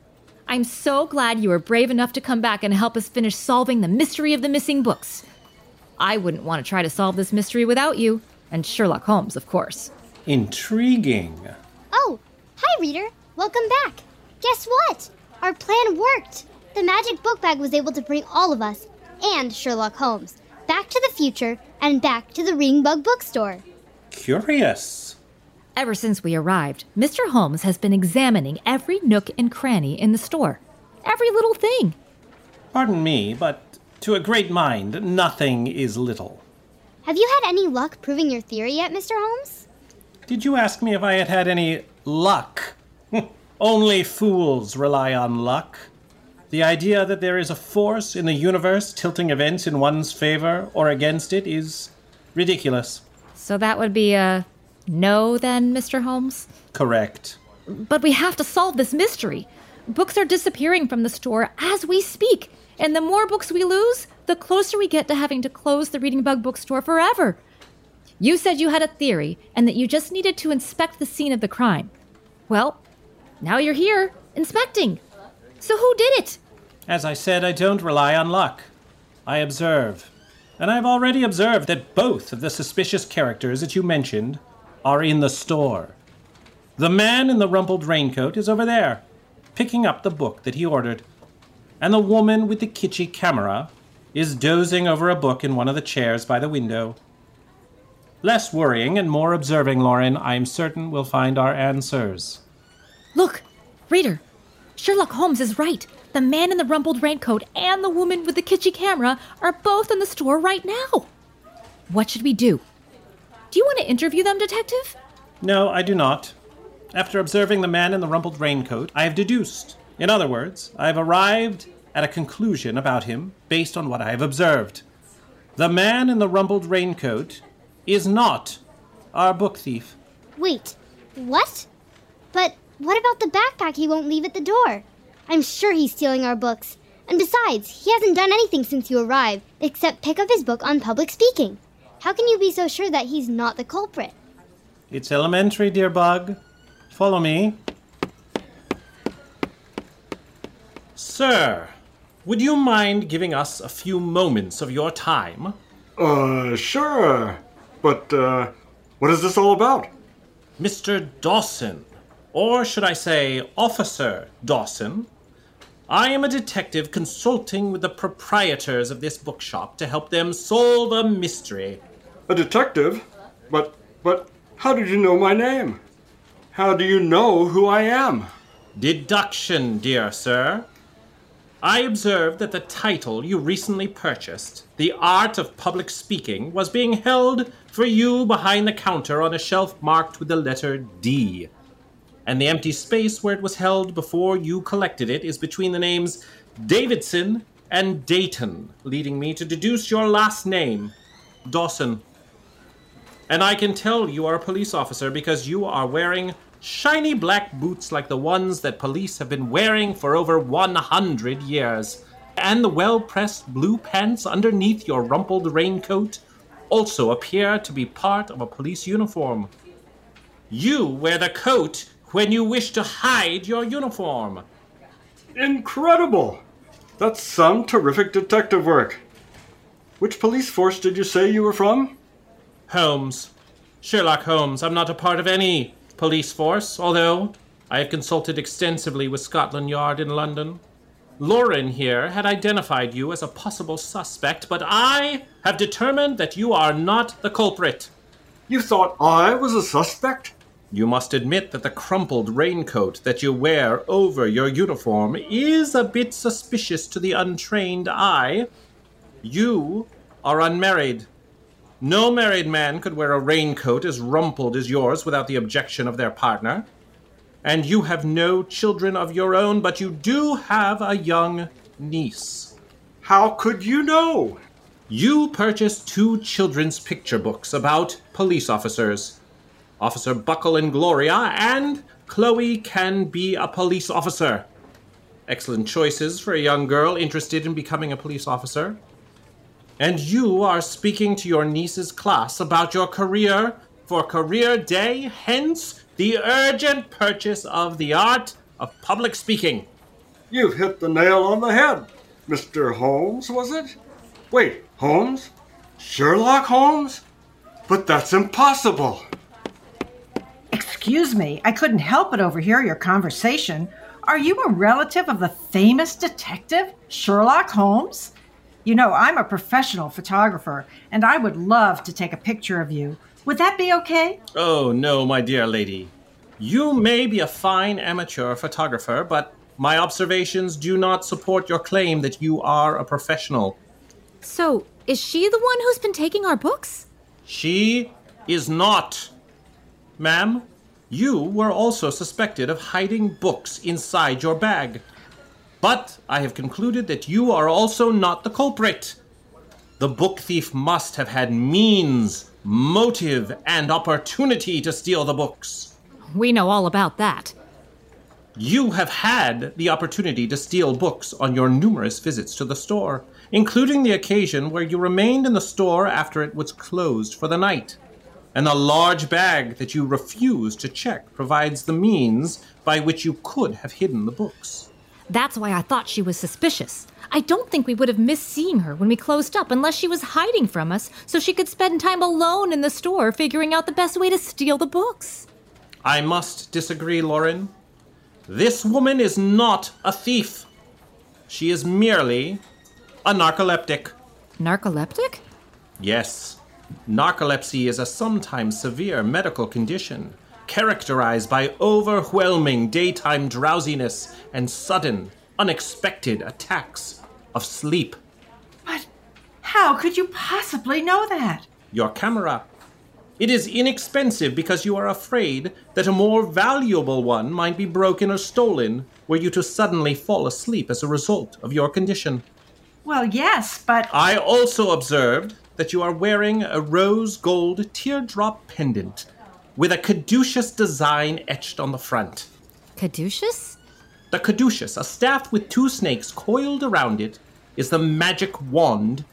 I'm so glad you were brave enough to come back and help us finish solving the mystery of the missing books. I wouldn't want to try to solve this mystery without you, and Sherlock Holmes, of course. Intriguing. Oh, hi, reader. Welcome back. Guess what? Our plan worked. The magic book bag was able to bring all of us, and Sherlock Holmes, Back to the Future, and back to the Reading Bug bookstore. Curious. Ever since we arrived, Mr. Holmes has been examining every nook and cranny in the store. Every little thing. Pardon me, but to a great mind, nothing is little. Have you had any luck proving your theory yet, Mr. Holmes? Did you ask me if I had had any luck? Only fools rely on luck. The idea that there is a force in the universe tilting events in one's favor or against it is ridiculous. So that would be a no, then, Mr. Holmes? Correct. But we have to solve this mystery. Books are disappearing from the store as we speak, and the more books we lose, the closer we get to having to close the Reading Bug bookstore forever. You said you had a theory and that you just needed to inspect the scene of the crime. Well, now you're here, inspecting. So who did it? As I said, I don't rely on luck. I observe. And I've already observed that both of the suspicious characters that you mentioned are in the store. The man in the rumpled raincoat is over there, picking up the book that he ordered. And the woman with the kitschy camera is dozing over a book in one of the chairs by the window. Less worrying and more observing, Lauren, I'm certain we'll find our answers. Look, reader, Sherlock Holmes is right. The man in the rumpled raincoat and the woman with the kitschy camera are both in the store right now. What should we do? Do you want to interview them, Detective? No, I do not. After observing the man in the rumpled raincoat, I have deduced. In other words, I have arrived at a conclusion about him based on what I have observed. The man in the rumpled raincoat is not our book thief. Wait, what? But what about the backpack he won't leave at the door? I'm sure he's stealing our books. And besides, he hasn't done anything since you arrived except pick up his book on public speaking. How can you be so sure that he's not the culprit? It's elementary, dear Bug. Follow me. Sir, would you mind giving us a few moments of your time? Uh, sure. But, uh, what is this all about? Mr. Dawson, or should I say, Officer Dawson, I am a detective consulting with the proprietors of this bookshop to help them solve a mystery. A detective? But, but, how did you know my name? How do you know who I am? Deduction, dear sir. I observed that the title you recently purchased, The Art of Public Speaking, was being held for you behind the counter on a shelf marked with the letter D. And the empty space where it was held before you collected it is between the names Davidson and Dayton, leading me to deduce your last name, Dawson. And I can tell you are a police officer because you are wearing shiny black boots like the ones that police have been wearing for over 100 years. And the well pressed blue pants underneath your rumpled raincoat also appear to be part of a police uniform. You wear the coat when you wish to hide your uniform. Incredible! That's some terrific detective work. Which police force did you say you were from? Holmes. Sherlock Holmes. I'm not a part of any police force, although I have consulted extensively with Scotland Yard in London. Lauren here had identified you as a possible suspect, but I have determined that you are not the culprit. You thought I was a suspect? You must admit that the crumpled raincoat that you wear over your uniform is a bit suspicious to the untrained eye. You are unmarried. No married man could wear a raincoat as rumpled as yours without the objection of their partner. And you have no children of your own, but you do have a young niece. How could you know? You purchased two children's picture books about police officers. Officer Buckle and Gloria, and Chloe can be a police officer. Excellent choices for a young girl interested in becoming a police officer. And you are speaking to your niece's class about your career for Career Day, hence the urgent purchase of the art of public speaking. You've hit the nail on the head. Mr. Holmes, was it? Wait, Holmes? Sherlock Holmes? But that's impossible. Excuse me, I couldn't help but overhear your conversation. Are you a relative of the famous detective, Sherlock Holmes? You know, I'm a professional photographer, and I would love to take a picture of you. Would that be okay? Oh, no, my dear lady. You may be a fine amateur photographer, but my observations do not support your claim that you are a professional. So, is she the one who's been taking our books? She is not. Ma'am, you were also suspected of hiding books inside your bag. But I have concluded that you are also not the culprit. The book thief must have had means, motive, and opportunity to steal the books. We know all about that. You have had the opportunity to steal books on your numerous visits to the store, including the occasion where you remained in the store after it was closed for the night. And the large bag that you refused to check provides the means by which you could have hidden the books. That's why I thought she was suspicious. I don't think we would have missed seeing her when we closed up unless she was hiding from us so she could spend time alone in the store figuring out the best way to steal the books. I must disagree, Lauren. This woman is not a thief. She is merely a narcoleptic. Narcoleptic? Yes. Narcolepsy is a sometimes severe medical condition characterized by overwhelming daytime drowsiness and sudden, unexpected attacks of sleep. But how could you possibly know that? Your camera. It is inexpensive because you are afraid that a more valuable one might be broken or stolen were you to suddenly fall asleep as a result of your condition. Well, yes, but I also observed that you are wearing a rose gold teardrop pendant with a caduceus design etched on the front. Caduceus? The caduceus, a staff with two snakes coiled around it, is the magic wand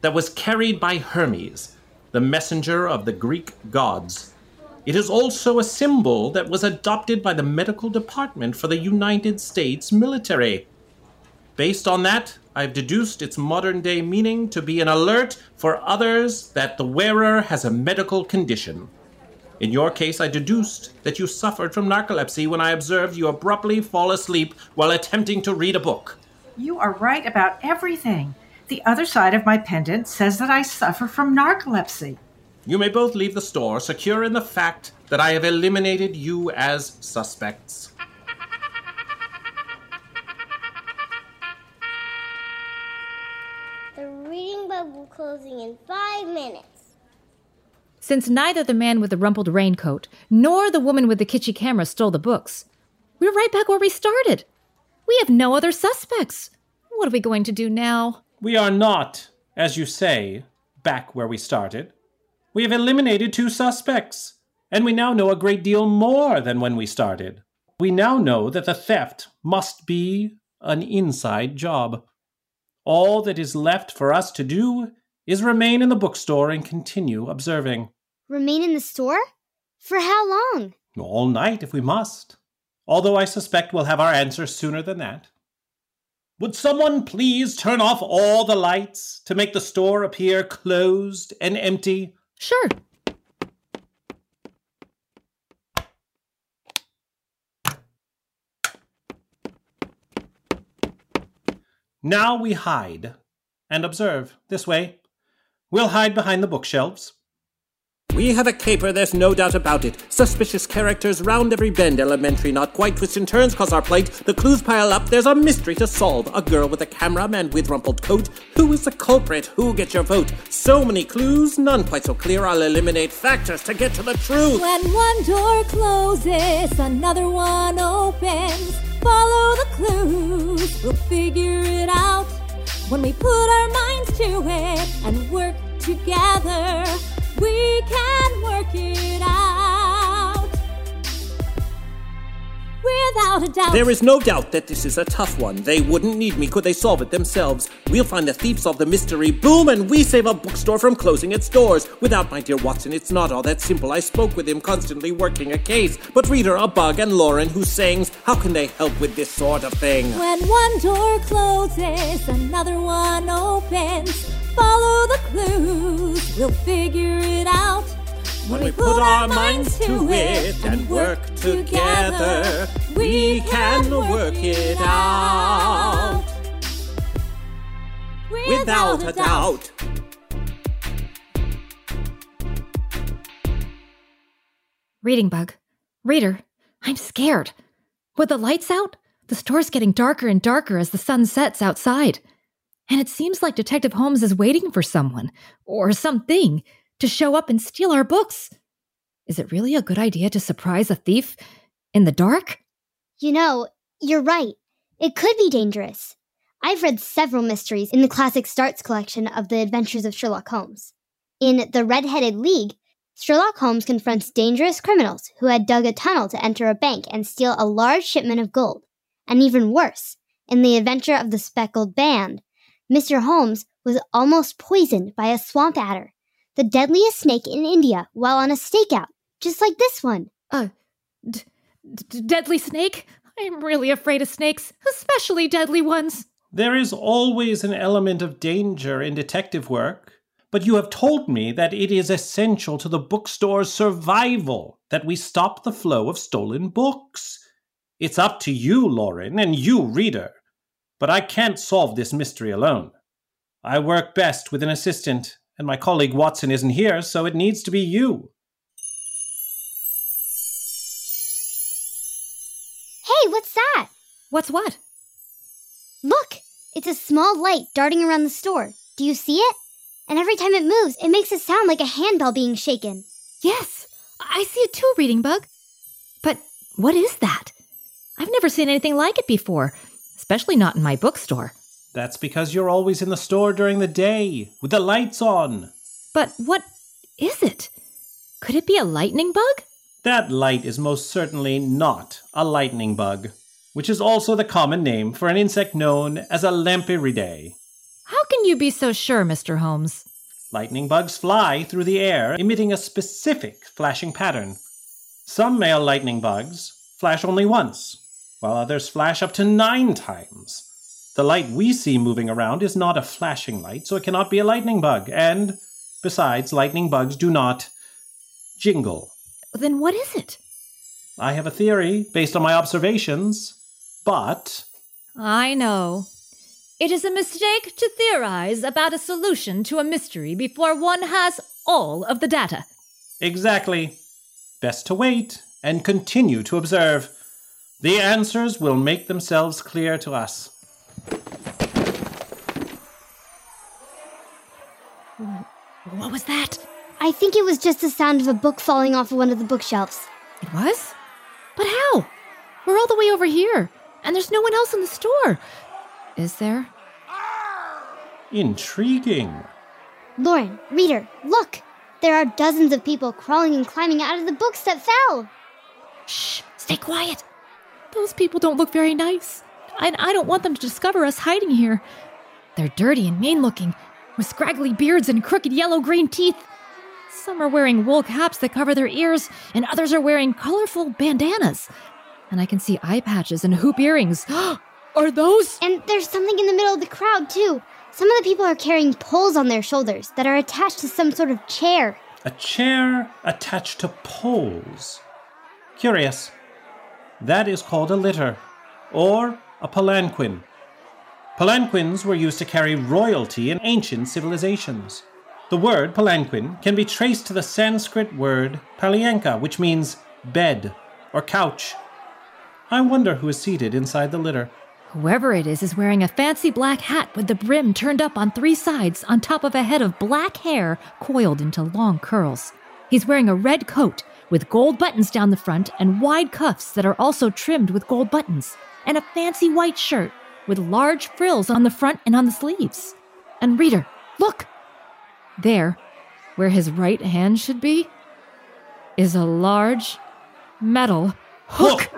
that was carried by Hermes, the messenger of the Greek gods. It is also a symbol that was adopted by the medical department for the United States military. Based on that, I've deduced its modern day meaning to be an alert for others that the wearer has a medical condition. In your case, I deduced that you suffered from narcolepsy when I observed you abruptly fall asleep while attempting to read a book. you are right about everything. The other side of my pendant says that I suffer from narcolepsy. You may both leave the store, secure in the fact that I have eliminated you as suspects. The reading bug will closing in five minutes. Since neither the man with the rumpled raincoat nor the woman with the kitschy camera stole the books, we're right back where we started. We have no other suspects. What are we going to do now? We are not, as you say, back where we started. We have eliminated two suspects, and we now know a great deal more than when we started. We now know that the theft must be an inside job. All that is left for us to do is remain in the bookstore and continue observing. Remain in the store? For how long? All night if we must. Although I suspect we'll have our answer sooner than that. Would someone please turn off all the lights to make the store appear closed and empty? Sure. Now we hide and observe this way. We'll hide behind the bookshelves. We have a caper, there's no doubt about it. Suspicious characters round every bend. Elementary, not quite twists and turns cause our plight. The clues pile up, there's a mystery to solve. A girl with a camera, man with rumpled coat. Who is the culprit? Who gets your vote? So many clues, none quite so clear. I'll eliminate factors to get to the truth. When one door closes, another one opens. Follow the clues, we'll figure it out. When we put our minds to it and work together, we can work it out. Without a doubt. There is no doubt that this is a tough one. They wouldn't need me could they solve it themselves. We'll find the thief, solve the mystery, boom, and we save a bookstore from closing its doors. Without my dear Watson, it's not all that simple. I spoke with him, constantly working a case. But reader, a bug, and Lauren, who sings, how can they help with this sort of thing? When one door closes, another one opens. Follow the clues, we'll figure it out. When we put our minds to it and work together, we can work it out. Without a doubt. Reading bug. Reader, I'm scared. With the lights out, the store's getting darker and darker as the sun sets outside. And it seems like Detective Holmes is waiting for someone, or something, to show up and steal our books. Is it really a good idea to surprise a thief in the dark? You know, you're right. It could be dangerous. I've read several mysteries in the classic Starts collection of the Adventures of Sherlock Holmes. In The Red-Headed League, Sherlock Holmes confronts dangerous criminals who had dug a tunnel to enter a bank and steal a large shipment of gold. And even worse, in The Adventure of the Speckled Band, Mr. Holmes was almost poisoned by a swamp adder, the deadliest snake in India, while on a stakeout, just like this one. Uh, d- d- deadly snake? I'm really afraid of snakes, especially deadly ones. There is always an element of danger in detective work, but you have told me that it is essential to the bookstore's survival that we stop the flow of stolen books. It's up to you, Lauren, and you, reader. But I can't solve this mystery alone. I work best with an assistant, and my colleague Watson isn't here, so it needs to be you. Hey, what's that? What's what? Look! It's a small light darting around the store. Do you see it? And every time it moves, it makes a sound like a handbell being shaken. Yes, I see it too, Reading Bug. But what is that? I've never seen anything like it before, especially not in my bookstore. That's because you're always in the store during the day, with the lights on. But what is it? Could it be a lightning bug? That light is most certainly not a lightning bug, which is also the common name for an insect known as a Lampyridae. How can you be so sure, Mr. Holmes? Lightning bugs fly through the air, emitting a specific flashing pattern. Some male lightning bugs flash only once, while others flash up to nine times. The light we see moving around is not a flashing light, so it cannot be a lightning bug, and besides, lightning bugs do not jingle. Then what is it? I have a theory based on my observations, but I know. It is a mistake to theorize about a solution to a mystery before one has all of the data. exactly. Best to wait and continue to observe. The answers will make themselves clear to us. What was that? I think it was just the sound of a book falling off of one of the bookshelves. It was? But how? We're all the way over here, and there's no one else in the store. Is there? Intriguing. Lauren, reader, look! There are dozens of people crawling and climbing out of the books that fell. Shh, stay quiet. Those people don't look very nice. And I don't want them to discover us hiding here. They're dirty and mean looking, with scraggly beards and crooked yellow green teeth. Some are wearing wool caps that cover their ears, and others are wearing colorful bandanas. And I can see eye patches and hoop earrings. are those? And there's something in the middle of the crowd, too. Some of the people are carrying poles on their shoulders that are attached to some sort of chair. A chair attached to poles. Curious. That is called a litter, or a palanquin. Palanquins were used to carry royalty in ancient civilizations. The word palanquin can be traced to the Sanskrit word palyanka, which means bed or couch. I wonder who is seated inside the litter. Whoever it is is wearing a fancy black hat with the brim turned up on three sides on top of a head of black hair coiled into long curls. He's wearing a red coat with gold buttons down the front and wide cuffs that are also trimmed with gold buttons, and a fancy white shirt with large frills on the front and on the sleeves. And reader, look! There, where his right hand should be, is a large metal hook.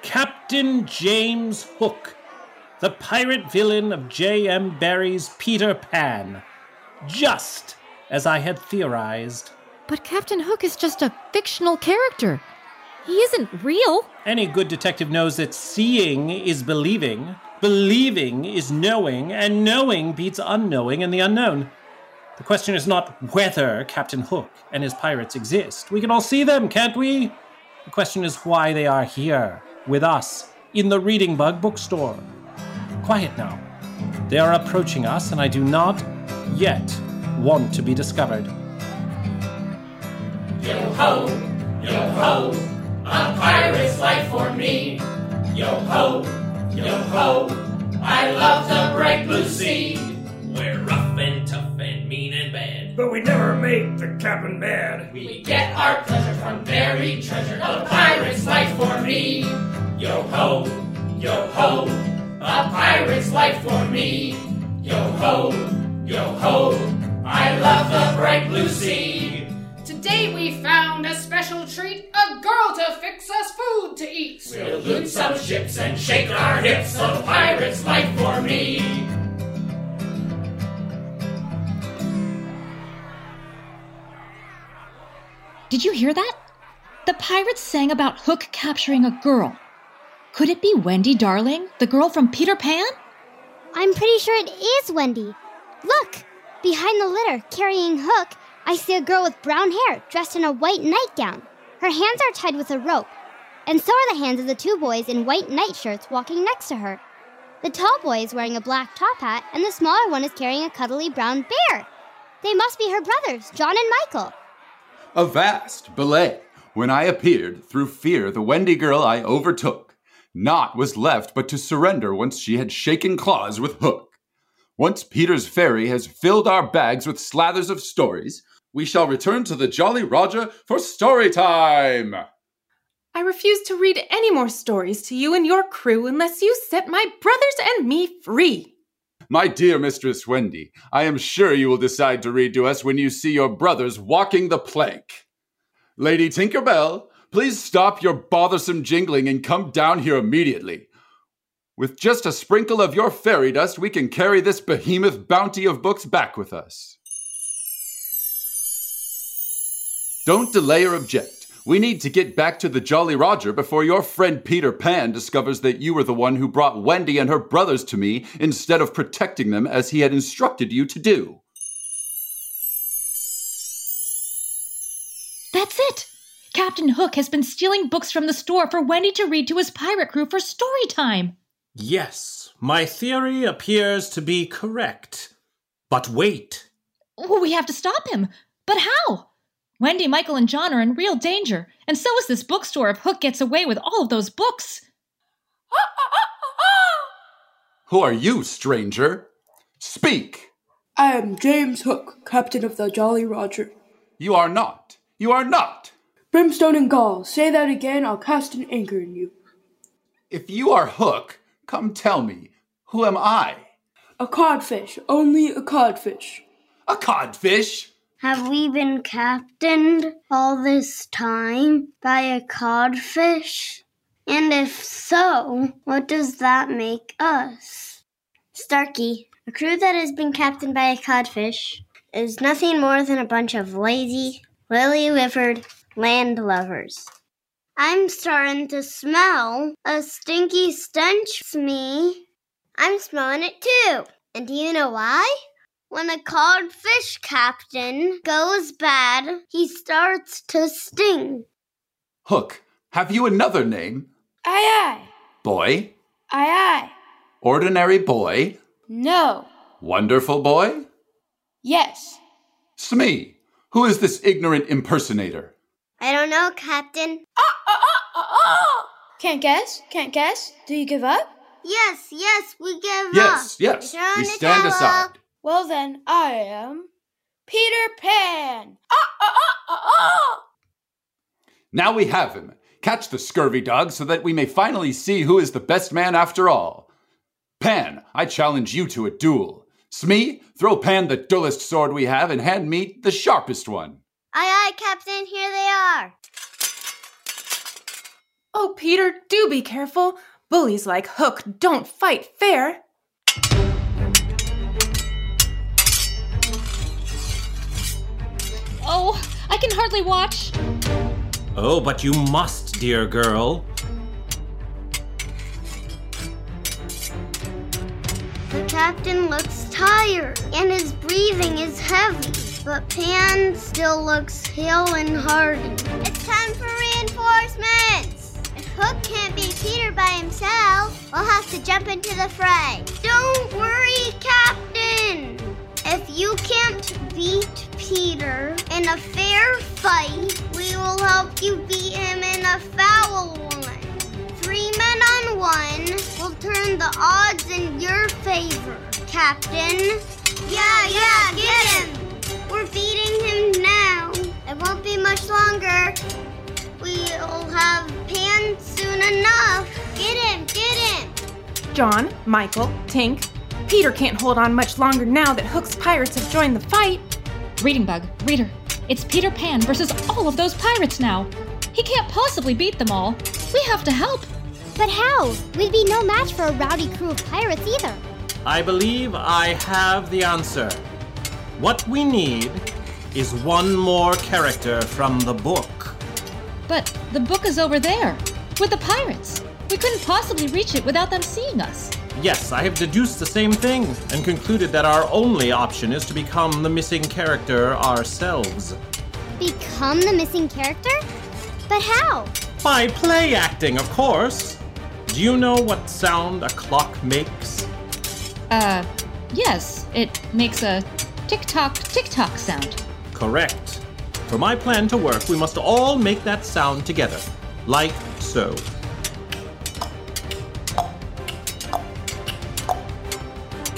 Captain James Hook, the pirate villain of J.M. Barrie's Peter Pan. Just as I had theorized. But Captain Hook is just a fictional character. He isn't real. Any good detective knows that seeing is believing, believing is knowing, and knowing beats unknowing and the unknown. The question is not whether Captain Hook and his pirates exist. We can all see them, can't we? The question is why they are here, with us, in the Reading Bug bookstore. Quiet now. They are approaching us, and I do not yet want to be discovered. Yo ho, yo ho, a pirate's life for me. Yo ho, yo ho, I love the bright blue sea. We're rough and tough and mean and bad. But we never make the captain mad. We get our pleasure from buried treasure. A pirate's life for me. Yo ho, yo ho, a pirate's life for me. Yo ho, yo ho, I love the bright blue sea. Today we found a special treat, a girl to fix us food to eat. We'll loot some ships and shake our hips. A pirate's life for me. Did you hear that? The pirates sang about Hook capturing a girl. Could it be Wendy Darling, the girl from Peter Pan? I'm pretty sure it is Wendy. Look! Behind the litter, carrying Hook, I see a girl with brown hair dressed in a white nightgown. Her hands are tied with a rope, and so are the hands of the two boys in white nightshirts walking next to her. The tall boy is wearing a black top hat, and the smaller one is carrying a cuddly brown bear. They must be her brothers, John and Michael. Avast, belay! When I appeared, through fear, the Wendy girl I overtook. Naught was left but to surrender once she had shaken claws with Hook. Once Peter's fairy has filled our bags with slathers of stories, we shall return to the Jolly Roger for story time! I refuse to read any more stories to you and your crew unless you set my brothers and me free. My dear Mistress Wendy, I am sure you will decide to read to us when you see your brothers walking the plank. Lady Tinkerbell, please stop your bothersome jingling and come down here immediately. With just a sprinkle of your fairy dust, we can carry this behemoth bounty of books back with us. Don't delay or object. We need to get back to the Jolly Roger before your friend Peter Pan discovers that you were the one who brought Wendy and her brothers to me instead of protecting them as he had instructed you to do. That's it! Captain Hook has been stealing books from the store for Wendy to read to his pirate crew for story time. Yes, my theory appears to be correct. But wait. We have to stop him. But how? Wendy, Michael, and John are in real danger, and so is this bookstore if Hook gets away with all of those books. Who are you, stranger? Speak! I am James Hook, captain of the Jolly Roger. You are not. You are not. Brimstone and gall, say that again, I'll cast an anchor in you. If you are Hook, come tell me, who am I? A codfish, only a codfish. A codfish? Have we been captained all this time by a codfish? And if so, what does that make us? Starkey, a crew that has been captained by a codfish is nothing more than a bunch of lazy, lily livered land lovers. I'm starting to smell a stinky stench, me. I'm smelling it too. And do you know why? When a codfish captain goes bad, he starts to sting. Hook, have you another name? Aye aye. Boy? Aye aye. Ordinary boy? No. Wonderful boy? Yes. Smee, who is this ignorant impersonator? I don't know, Captain. Ah, ah, ah, can't guess? Can't guess? Do you give up? Yes, yes, we give Yes, up. yes, Return we stand Tower. aside. Well then, I am Peter Pan. Ah, ah, ah, ah, Now we have him. Catch the scurvy dog so that we may finally see who is the best man after all. Pan, I challenge you to a duel. Smee, throw Pan the dullest sword we have and hand me the sharpest one. Aye, aye, Captain, here they are. Oh, Peter, do be careful. Bullies like Hook don't fight fair. Oh, I can hardly watch. Oh, but you must, dear girl. The captain looks tired, and his breathing is heavy. But Pan still looks hale and hearty. It's time for reinforcements! If Hook can't beat Peter by himself, we'll have to jump into the fray. Don't worry, Captain! If you can't beat Peter in a fair fight, we will help you beat him in a foul one. Three men on one will turn the odds in your favor, Captain. Yeah, yeah, get him! We're beating him now. It won't be much longer. We'll have Pan soon enough. Get him, get him! John, Michael, Tink. Peter can't hold on much longer now that Hook's pirates have joined the fight. Reading bug, reader. It's Peter Pan versus all of those pirates now. He can't possibly beat them all. We have to help. But how? We'd be no match for a rowdy crew of pirates either. I believe I have the answer. What we need is one more character from the book. But the book is over there, with the pirates. We couldn't possibly reach it without them seeing us. Yes, I have deduced the same thing and concluded that our only option is to become the missing character ourselves. Become the missing character? But how? By play acting, of course. Do you know what sound a clock makes? Uh, yes, it makes a tick tock, tick tock sound. Correct. For my plan to work, we must all make that sound together. Like so.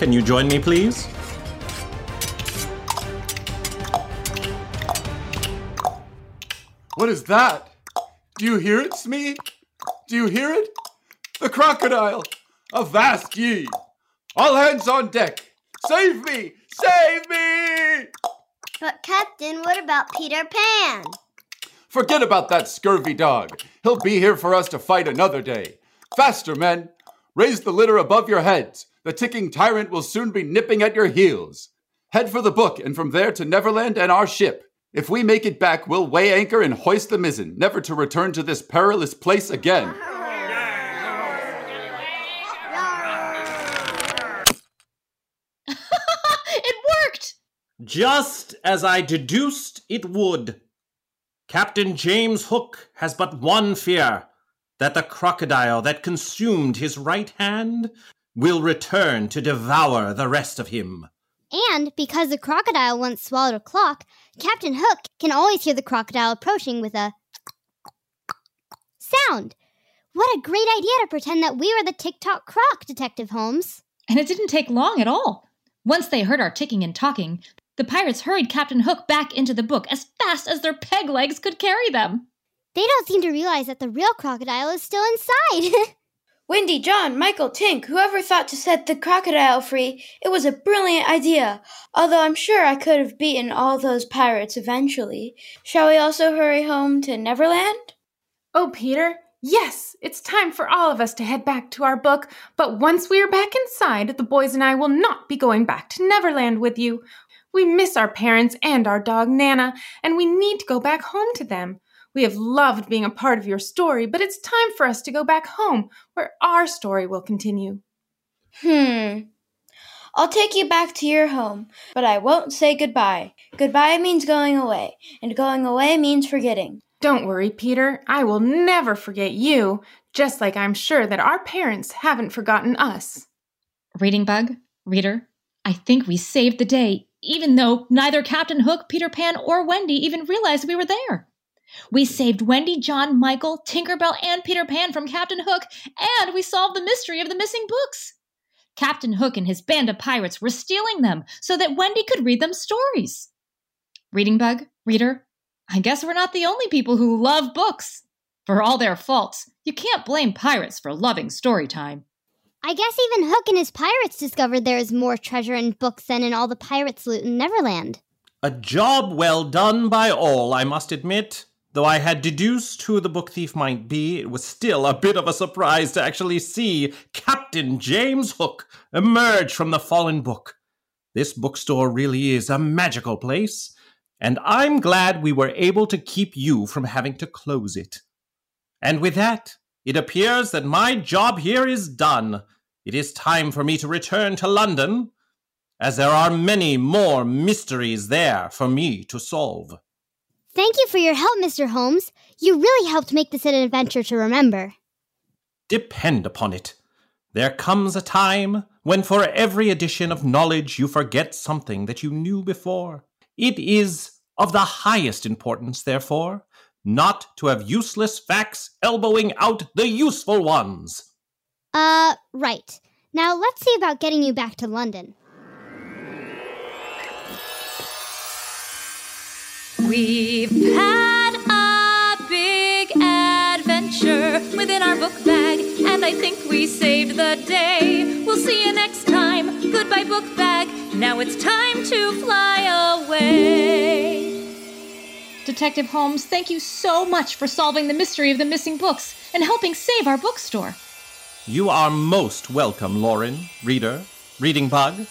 Can you join me, please? What is that? Do you hear it, Smee? Do you hear it? The crocodile! Avast ye! All hands on deck! Save me! Save me! But, Captain, what about Peter Pan? Forget about that scurvy dog. He'll be here for us to fight another day. Faster, men! Raise the litter above your heads. The ticking tyrant will soon be nipping at your heels. Head for the book, and from there to Neverland and our ship. If we make it back, we'll weigh anchor and hoist the mizzen, never to return to this perilous place again. it worked! Just as I deduced it would. Captain James Hook has but one fear that the crocodile that consumed his right hand will return to devour the rest of him. And because the crocodile once swallowed a clock, Captain Hook can always hear the crocodile approaching with a sound. What a great idea to pretend that we were the Tick Tock Croc, Detective Holmes. And it didn't take long at all. Once they heard our ticking and talking, the pirates hurried Captain Hook back into the book as fast as their peg legs could carry them. They don't seem to realize that the real crocodile is still inside. Wendy, John, Michael, Tink, whoever thought to set the crocodile free, it was a brilliant idea. Although I'm sure I could have beaten all those pirates eventually. Shall we also hurry home to Neverland? Oh, Peter, yes, it's time for all of us to head back to our book, but once we are back inside, the boys and I will not be going back to Neverland with you. We miss our parents and our dog Nana, and we need to go back home to them. We have loved being a part of your story, but it's time for us to go back home, where our story will continue. Hmm. I'll take you back to your home, but I won't say goodbye. Goodbye means going away, and going away means forgetting. Don't worry, Peter. I will never forget you, just like I'm sure that our parents haven't forgotten us. Reading Bug, reader, I think we saved the day, even though neither Captain Hook, Peter Pan, or Wendy even realized we were there. We saved Wendy, John, Michael, Tinkerbell, and Peter Pan from Captain Hook, and we solved the mystery of the missing books. Captain Hook and his band of pirates were stealing them so that Wendy could read them stories. Reading Bug, reader, I guess we're not the only people who love books. For all their faults, you can't blame pirates for loving story time. I guess even Hook and his pirates discovered there is more treasure in books than in all the pirates' loot in Neverland. A job well done by all, I must admit. Though I had deduced who the book thief might be, it was still a bit of a surprise to actually see Captain James Hook emerge from the fallen book. This bookstore really is a magical place, and I'm glad we were able to keep you from having to close it. And with that, it appears that my job here is done. It is time for me to return to London, as there are many more mysteries there for me to solve. Thank you for your help, Mr. Holmes. You really helped make this an adventure to remember. Depend upon it. There comes a time when for every addition of knowledge you forget something that you knew before. It is of the highest importance, therefore, not to have useless facts elbowing out the useful ones. Uh, right. Now let's see about getting you back to London. We've had a big adventure within our book bag, and I think we saved the day. We'll see you next time. Goodbye, book bag. Now it's time to fly away. Detective Holmes, thank you so much for solving the mystery of the missing books and helping save our bookstore. You are most welcome, Lauren, reader, reading bug.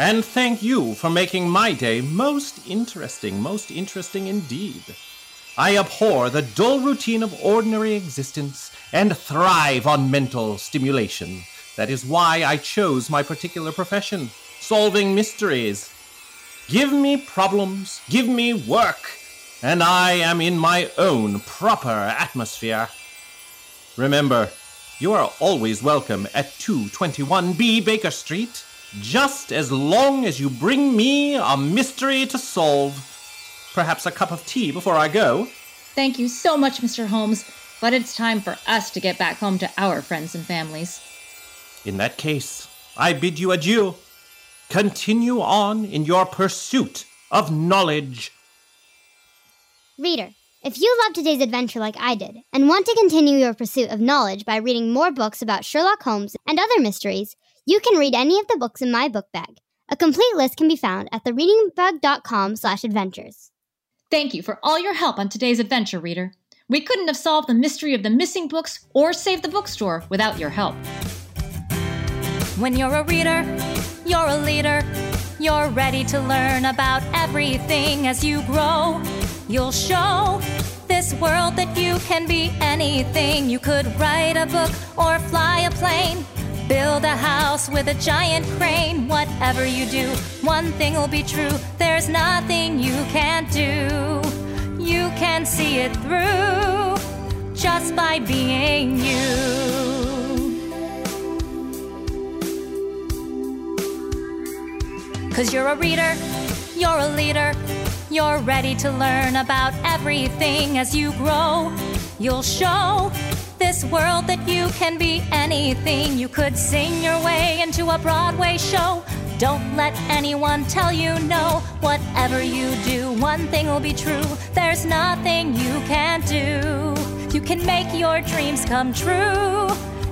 And thank you for making my day most interesting, most interesting indeed. I abhor the dull routine of ordinary existence and thrive on mental stimulation. That is why I chose my particular profession solving mysteries. Give me problems, give me work, and I am in my own proper atmosphere. Remember, you are always welcome at 221B Baker Street just as long as you bring me a mystery to solve. Perhaps a cup of tea before I go. Thank you so much, Mr. Holmes, but it's time for us to get back home to our friends and families. In that case, I bid you adieu. Continue on in your pursuit of knowledge. Reader, if you loved today's adventure like I did, and want to continue your pursuit of knowledge by reading more books about Sherlock Holmes and other mysteries, you can read any of the books in my book bag. A complete list can be found at thereadingbug.com slash adventures. Thank you for all your help on today's adventure, reader. We couldn't have solved the mystery of the missing books or saved the bookstore without your help. When you're a reader, you're a leader. You're ready to learn about everything as you grow. You'll show this world that you can be anything. You could write a book or fly a plane. Build a house with a giant crane. Whatever you do, one thing will be true. There's nothing you can't do. You can see it through just by being you. Cause you're a reader, you're a leader. You're ready to learn about everything as you grow. You'll show this world that you can be anything. You could sing your way into a Broadway show. Don't let anyone tell you no. Whatever you do, one thing will be true. There's nothing you can't do. You can make your dreams come true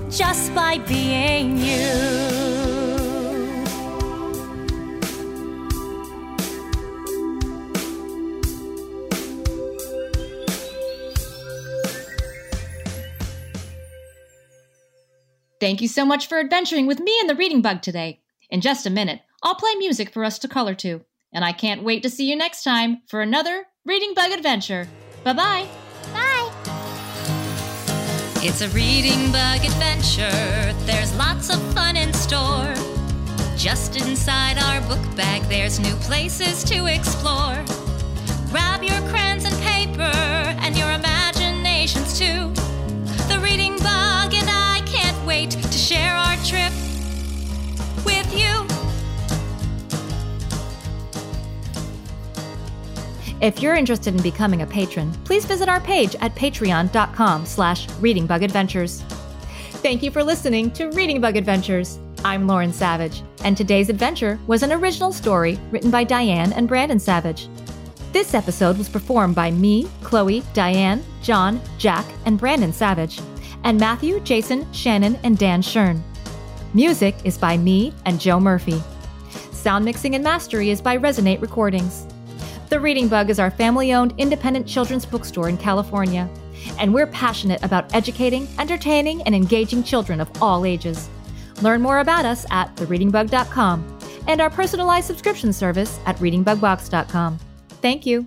just by being you. Thank you so much for adventuring with me and the Reading Bug today. In just a minute, I'll play music for us to color to. And I can't wait to see you next time for another Reading Bug adventure. Bye bye. Bye. It's a reading bug adventure. There's lots of fun in store. Just inside our book bag, there's new places to explore. Grab your crayons and paper and your imaginations too. With you. If you're interested in becoming a patron, please visit our page at patreon.com slash readingbugadventures. Thank you for listening to Reading Bug Adventures. I'm Lauren Savage, and today's adventure was an original story written by Diane and Brandon Savage. This episode was performed by me, Chloe, Diane, John, Jack, and Brandon Savage, and Matthew, Jason, Shannon, and Dan Shern. Music is by me and Joe Murphy. Sound mixing and mastery is by Resonate Recordings. The Reading Bug is our family owned independent children's bookstore in California, and we're passionate about educating, entertaining, and engaging children of all ages. Learn more about us at thereadingbug.com and our personalized subscription service at readingbugbox.com. Thank you.